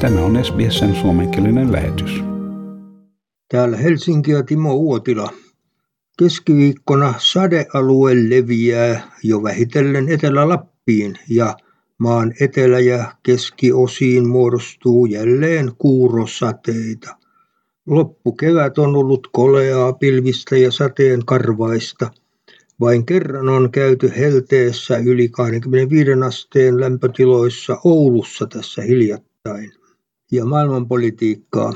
Tämä on SBSn suomenkielinen lähetys. Täällä Helsinki ja Timo Uotila. Keskiviikkona sadealue leviää jo vähitellen Etelä-Lappiin ja maan etelä- ja keskiosiin muodostuu jälleen kuurosateita. Loppukevät on ollut koleaa pilvistä ja sateen karvaista. Vain kerran on käyty helteessä yli 25 asteen lämpötiloissa Oulussa tässä hiljattain. Ja maailmanpolitiikkaa.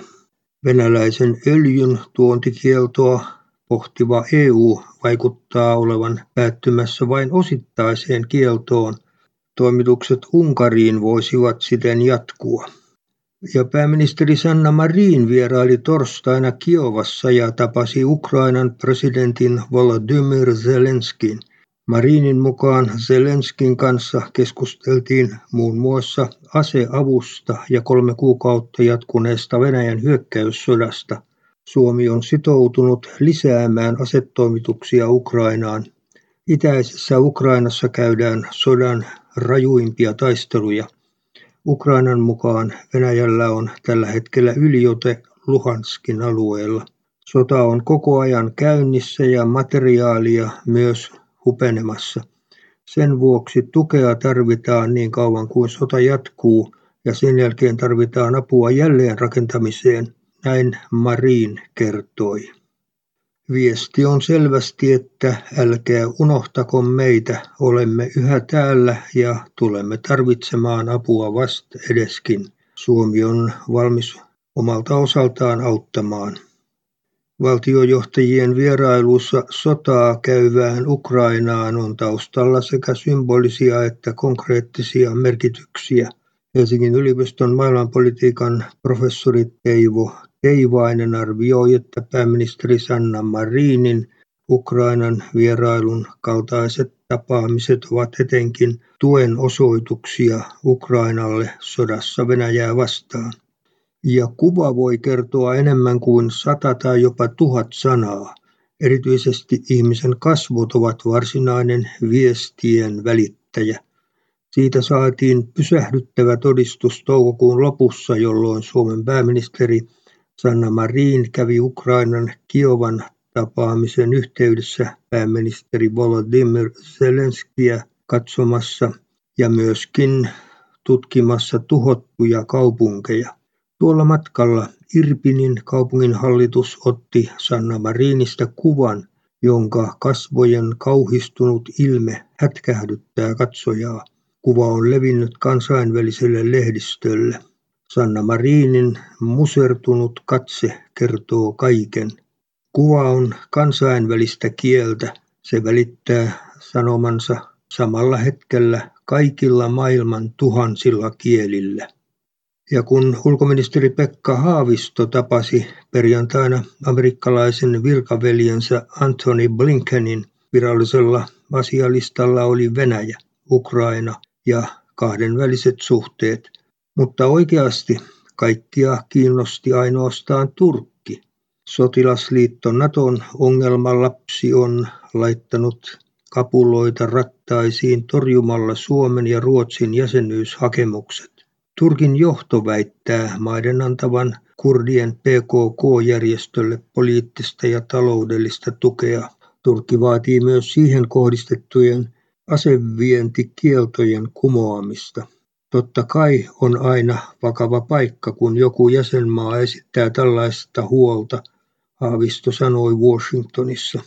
Venäläisen öljyn tuontikieltoa pohtiva EU vaikuttaa olevan päättymässä vain osittaiseen kieltoon. Toimitukset Unkariin voisivat siten jatkua. Ja pääministeri Sanna Marin vieraili torstaina Kiovassa ja tapasi Ukrainan presidentin Volodymyr Zelenskin. Marinin mukaan Zelenskin kanssa keskusteltiin muun muassa aseavusta ja kolme kuukautta jatkuneesta Venäjän hyökkäyssodasta. Suomi on sitoutunut lisäämään asetoimituksia Ukrainaan. Itäisessä Ukrainassa käydään sodan rajuimpia taisteluja. Ukrainan mukaan Venäjällä on tällä hetkellä yliote Luhanskin alueella. Sota on koko ajan käynnissä ja materiaalia myös hupenemassa. Sen vuoksi tukea tarvitaan niin kauan kuin sota jatkuu ja sen jälkeen tarvitaan apua jälleenrakentamiseen, näin Marin kertoi. Viesti on selvästi, että älkää unohtako meitä, olemme yhä täällä ja tulemme tarvitsemaan apua vasta edeskin. Suomi on valmis omalta osaltaan auttamaan. Valtiojohtajien vierailussa sotaa käyvään Ukrainaan on taustalla sekä symbolisia että konkreettisia merkityksiä. Helsingin yliopiston maailmanpolitiikan professori Teivo Teivainen arvioi, että pääministeri Sanna Marinin Ukrainan vierailun kaltaiset tapaamiset ovat etenkin tuen osoituksia Ukrainalle sodassa Venäjää vastaan. Ja kuva voi kertoa enemmän kuin sata tai jopa tuhat sanaa. Erityisesti ihmisen kasvot ovat varsinainen viestien välittäjä. Siitä saatiin pysähdyttävä todistus toukokuun lopussa, jolloin Suomen pääministeri Sanna Marin kävi Ukrainan Kiovan tapaamisen yhteydessä pääministeri Volodymyr Zelenskiä katsomassa ja myöskin tutkimassa tuhottuja kaupunkeja. Tuolla matkalla Irpinin kaupunginhallitus otti Sanna Marinista kuvan, jonka kasvojen kauhistunut ilme hätkähdyttää katsojaa. Kuva on levinnyt kansainväliselle lehdistölle. Sanna Marinin musertunut katse kertoo kaiken. Kuva on kansainvälistä kieltä. Se välittää sanomansa samalla hetkellä kaikilla maailman tuhansilla kielillä. Ja kun ulkoministeri Pekka Haavisto tapasi perjantaina amerikkalaisen virkaveljensä Anthony Blinkenin, virallisella asialistalla oli Venäjä, Ukraina ja kahdenväliset suhteet – mutta oikeasti kaikkia kiinnosti ainoastaan Turkki. Sotilasliitto Naton ongelmalapsi on laittanut kapuloita rattaisiin torjumalla Suomen ja Ruotsin jäsenyyshakemukset. Turkin johto väittää maiden antavan kurdien PKK-järjestölle poliittista ja taloudellista tukea. Turkki vaatii myös siihen kohdistettujen asevientikieltojen kumoamista. Totta kai on aina vakava paikka, kun joku jäsenmaa esittää tällaista huolta, Haavisto sanoi Washingtonissa.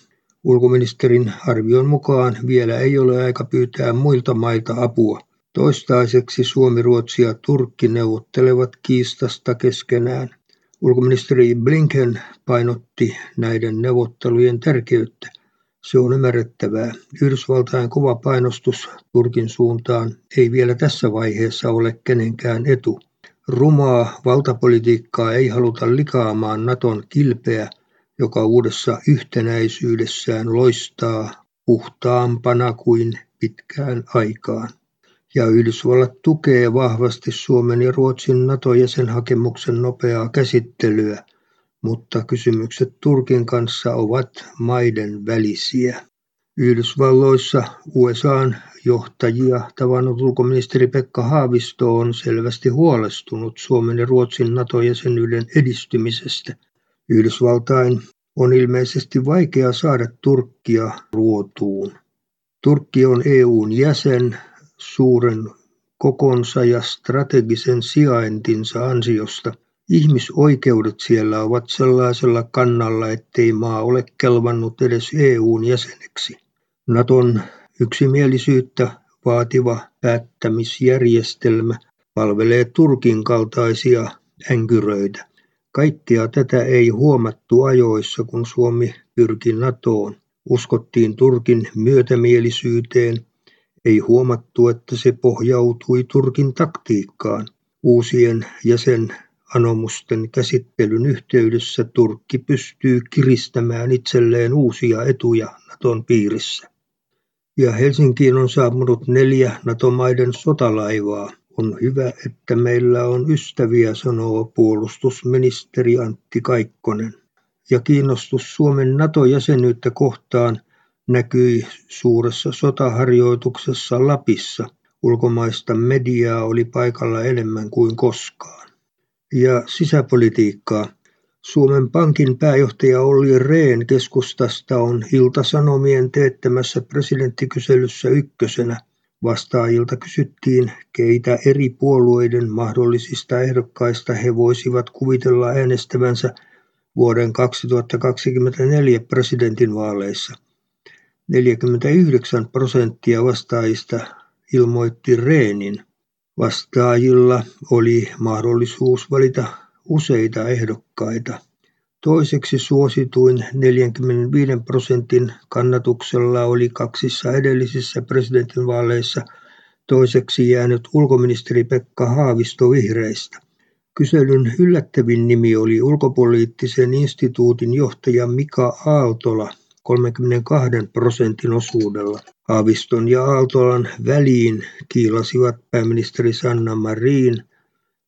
Ulkoministerin arvion mukaan vielä ei ole aika pyytää muilta mailta apua. Toistaiseksi Suomi, Ruotsi ja Turkki neuvottelevat kiistasta keskenään. Ulkoministeri Blinken painotti näiden neuvottelujen tärkeyttä. Se on ymmärrettävää. Yhdysvaltain kova painostus Turkin suuntaan ei vielä tässä vaiheessa ole kenenkään etu. Rumaa valtapolitiikkaa ei haluta likaamaan Naton kilpeä, joka uudessa yhtenäisyydessään loistaa puhtaampana kuin pitkään aikaan. Ja Yhdysvallat tukee vahvasti Suomen ja Ruotsin NATO-jäsenhakemuksen nopeaa käsittelyä mutta kysymykset Turkin kanssa ovat maiden välisiä. Yhdysvalloissa USAn johtajia tavannut ulkoministeri Pekka Haavisto on selvästi huolestunut Suomen ja Ruotsin NATO-jäsenyyden edistymisestä. Yhdysvaltain on ilmeisesti vaikea saada Turkkia ruotuun. Turkki on EUn jäsen suuren kokonsa ja strategisen sijaintinsa ansiosta. Ihmisoikeudet siellä ovat sellaisella kannalla, ettei maa ole kelvannut edes EUn jäseneksi. Naton yksimielisyyttä vaativa päättämisjärjestelmä palvelee Turkin kaltaisia änkyröitä. Kaikkea tätä ei huomattu ajoissa, kun Suomi pyrki NATOon. Uskottiin Turkin myötämielisyyteen, ei huomattu, että se pohjautui Turkin taktiikkaan. Uusien jäsenanomusten käsittelyn yhteydessä Turkki pystyy kiristämään itselleen uusia etuja Naton piirissä. Ja Helsinkiin on saapunut neljä NATO-maiden sotalaivaa. On hyvä, että meillä on ystäviä, sanoo puolustusministeri Antti Kaikkonen. Ja kiinnostus Suomen NATO-jäsenyyttä kohtaan näkyi suuressa sotaharjoituksessa Lapissa. Ulkomaista mediaa oli paikalla enemmän kuin koskaan. Ja sisäpolitiikkaa. Suomen Pankin pääjohtaja Olli Rehn keskustasta on Ilta-Sanomien teettämässä presidenttikyselyssä ykkösenä. Vastaajilta kysyttiin, keitä eri puolueiden mahdollisista ehdokkaista he voisivat kuvitella äänestävänsä vuoden 2024 presidentinvaaleissa. 49 prosenttia vastaajista ilmoitti Reenin. Vastaajilla oli mahdollisuus valita useita ehdokkaita. Toiseksi suosituin 45 prosentin kannatuksella oli kaksissa edellisissä presidentinvaaleissa toiseksi jäänyt ulkoministeri Pekka Haavisto vihreistä. Kyselyn yllättävin nimi oli ulkopoliittisen instituutin johtaja Mika Aaltola 32 prosentin osuudella. Haaviston ja Aaltolan väliin kiilasivat pääministeri Sanna Marin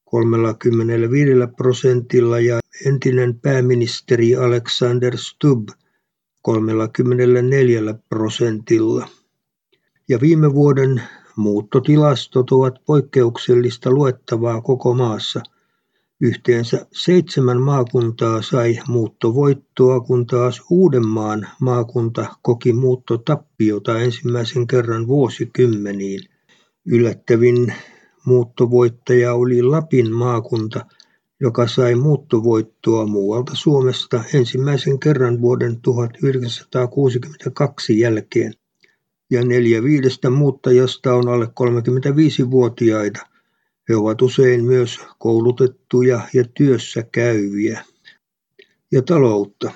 35 prosentilla ja entinen pääministeri Alexander Stubb 34 prosentilla. Ja viime vuoden muuttotilastot ovat poikkeuksellista luettavaa koko maassa. Yhteensä seitsemän maakuntaa sai muuttovoittoa, kun taas Uudenmaan maakunta koki muuttotappiota ensimmäisen kerran vuosikymmeniin. Yllättävin muuttovoittaja oli Lapin maakunta, joka sai muuttovoittoa muualta Suomesta ensimmäisen kerran vuoden 1962 jälkeen. Ja neljä viidestä muuttajasta on alle 35-vuotiaita. He ovat usein myös koulutettuja ja työssä käyviä. Ja taloutta.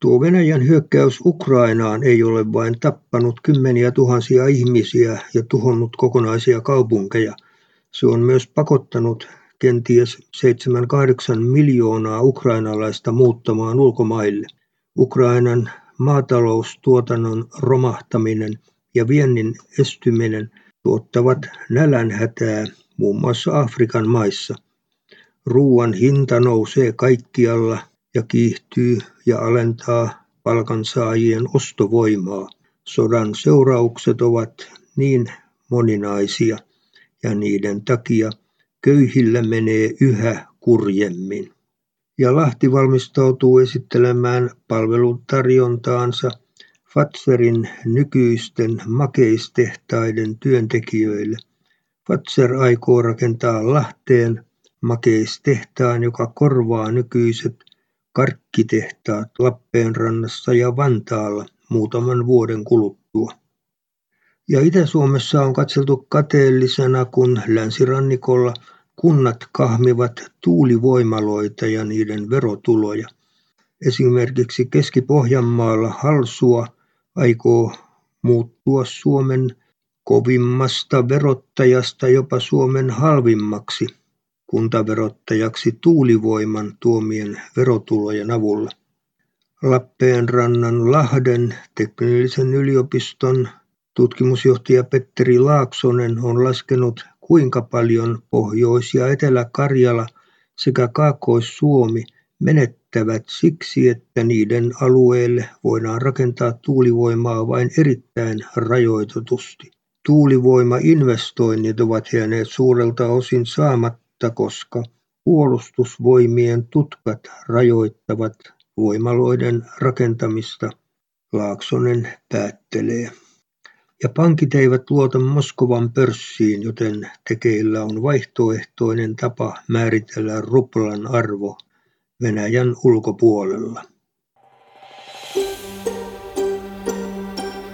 Tuo Venäjän hyökkäys Ukrainaan ei ole vain tappanut kymmeniä tuhansia ihmisiä ja tuhonnut kokonaisia kaupunkeja – se on myös pakottanut kenties 7-8 miljoonaa ukrainalaista muuttamaan ulkomaille. Ukrainan maataloustuotannon romahtaminen ja viennin estyminen tuottavat nälänhätää muun muassa Afrikan maissa. Ruuan hinta nousee kaikkialla ja kiihtyy ja alentaa palkansaajien ostovoimaa. Sodan seuraukset ovat niin moninaisia ja niiden takia köyhillä menee yhä kurjemmin. Ja Lahti valmistautuu esittelemään palvelutarjontaansa Fatserin nykyisten makeistehtaiden työntekijöille. Fatser aikoo rakentaa Lahteen makeistehtaan, joka korvaa nykyiset karkkitehtaat Lappeenrannassa ja Vantaalla muutaman vuoden kuluttua. Ja Itä-Suomessa on katseltu kateellisena, kun länsirannikolla kunnat kahmivat tuulivoimaloita ja niiden verotuloja. Esimerkiksi Keski-Pohjanmaalla Halsua aikoo muuttua Suomen kovimmasta verottajasta jopa Suomen halvimmaksi kuntaverottajaksi tuulivoiman tuomien verotulojen avulla. Lappeenrannan Lahden teknillisen yliopiston Tutkimusjohtaja Petteri Laaksonen on laskenut kuinka paljon Pohjois- ja Etelä-Karjala sekä Kaakkois-Suomi menettää riittävät siksi, että niiden alueelle voidaan rakentaa tuulivoimaa vain erittäin rajoitetusti. Tuulivoimainvestoinnit ovat jääneet suurelta osin saamatta, koska puolustusvoimien tutkat rajoittavat voimaloiden rakentamista, Laaksonen päättelee. Ja pankit eivät luota Moskovan pörssiin, joten tekeillä on vaihtoehtoinen tapa määritellä ruplan arvo Venäjän ulkopuolella.